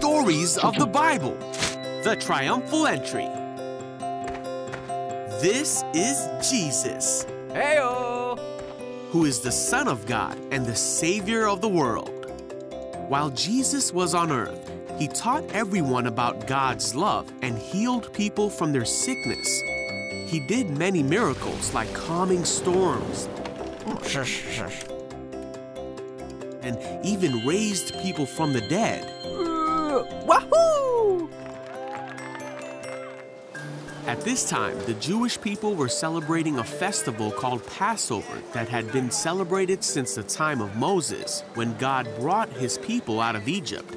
stories of the Bible. The Triumphal Entry. This is Jesus, Heyo! who is the Son of God and the Savior of the world. While Jesus was on earth, he taught everyone about God's love and healed people from their sickness. He did many miracles like calming storms and even raised people from the dead. Wahoo! At this time, the Jewish people were celebrating a festival called Passover that had been celebrated since the time of Moses, when God brought his people out of Egypt.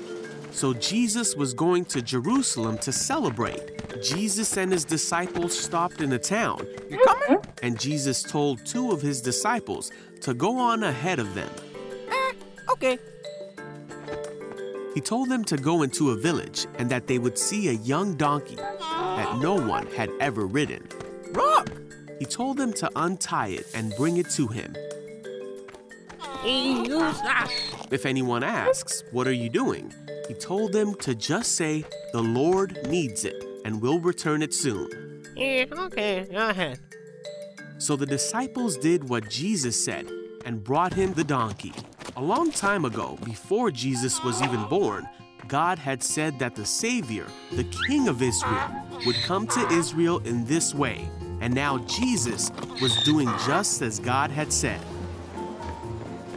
So Jesus was going to Jerusalem to celebrate. Jesus and his disciples stopped in a town, You coming? and Jesus told two of his disciples to go on ahead of them. Eh, okay. He told them to go into a village and that they would see a young donkey that no one had ever ridden. Rock! He told them to untie it and bring it to him. If anyone asks, What are you doing? He told them to just say, The Lord needs it and will return it soon. Yeah, okay, go ahead. So the disciples did what Jesus said and brought him the donkey. A long time ago, before Jesus was even born, God had said that the Savior, the King of Israel, would come to Israel in this way. And now Jesus was doing just as God had said.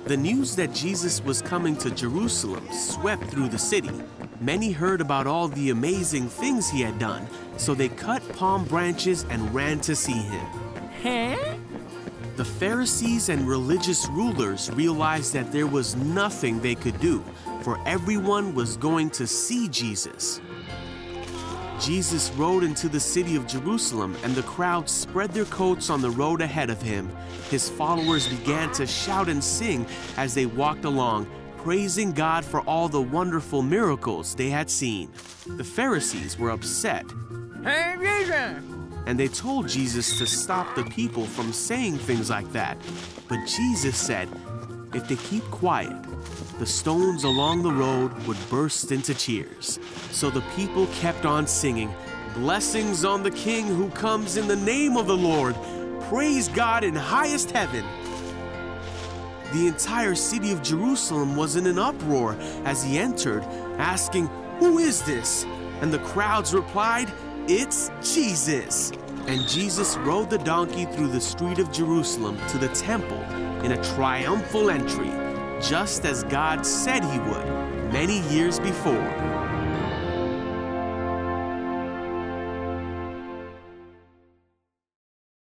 The news that Jesus was coming to Jerusalem swept through the city. Many heard about all the amazing things he had done, so they cut palm branches and ran to see him. Huh? The Pharisees and religious rulers realized that there was nothing they could do, for everyone was going to see Jesus. Jesus rode into the city of Jerusalem, and the crowd spread their coats on the road ahead of him. His followers began to shout and sing as they walked along, praising God for all the wonderful miracles they had seen. The Pharisees were upset Hey, Jesus! And they told Jesus to stop the people from saying things like that. But Jesus said, if they keep quiet, the stones along the road would burst into cheers. So the people kept on singing, Blessings on the King who comes in the name of the Lord. Praise God in highest heaven. The entire city of Jerusalem was in an uproar as he entered, asking, Who is this? And the crowds replied, It's Jesus. And Jesus rode the donkey through the street of Jerusalem to the temple in a triumphal entry, just as God said he would many years before.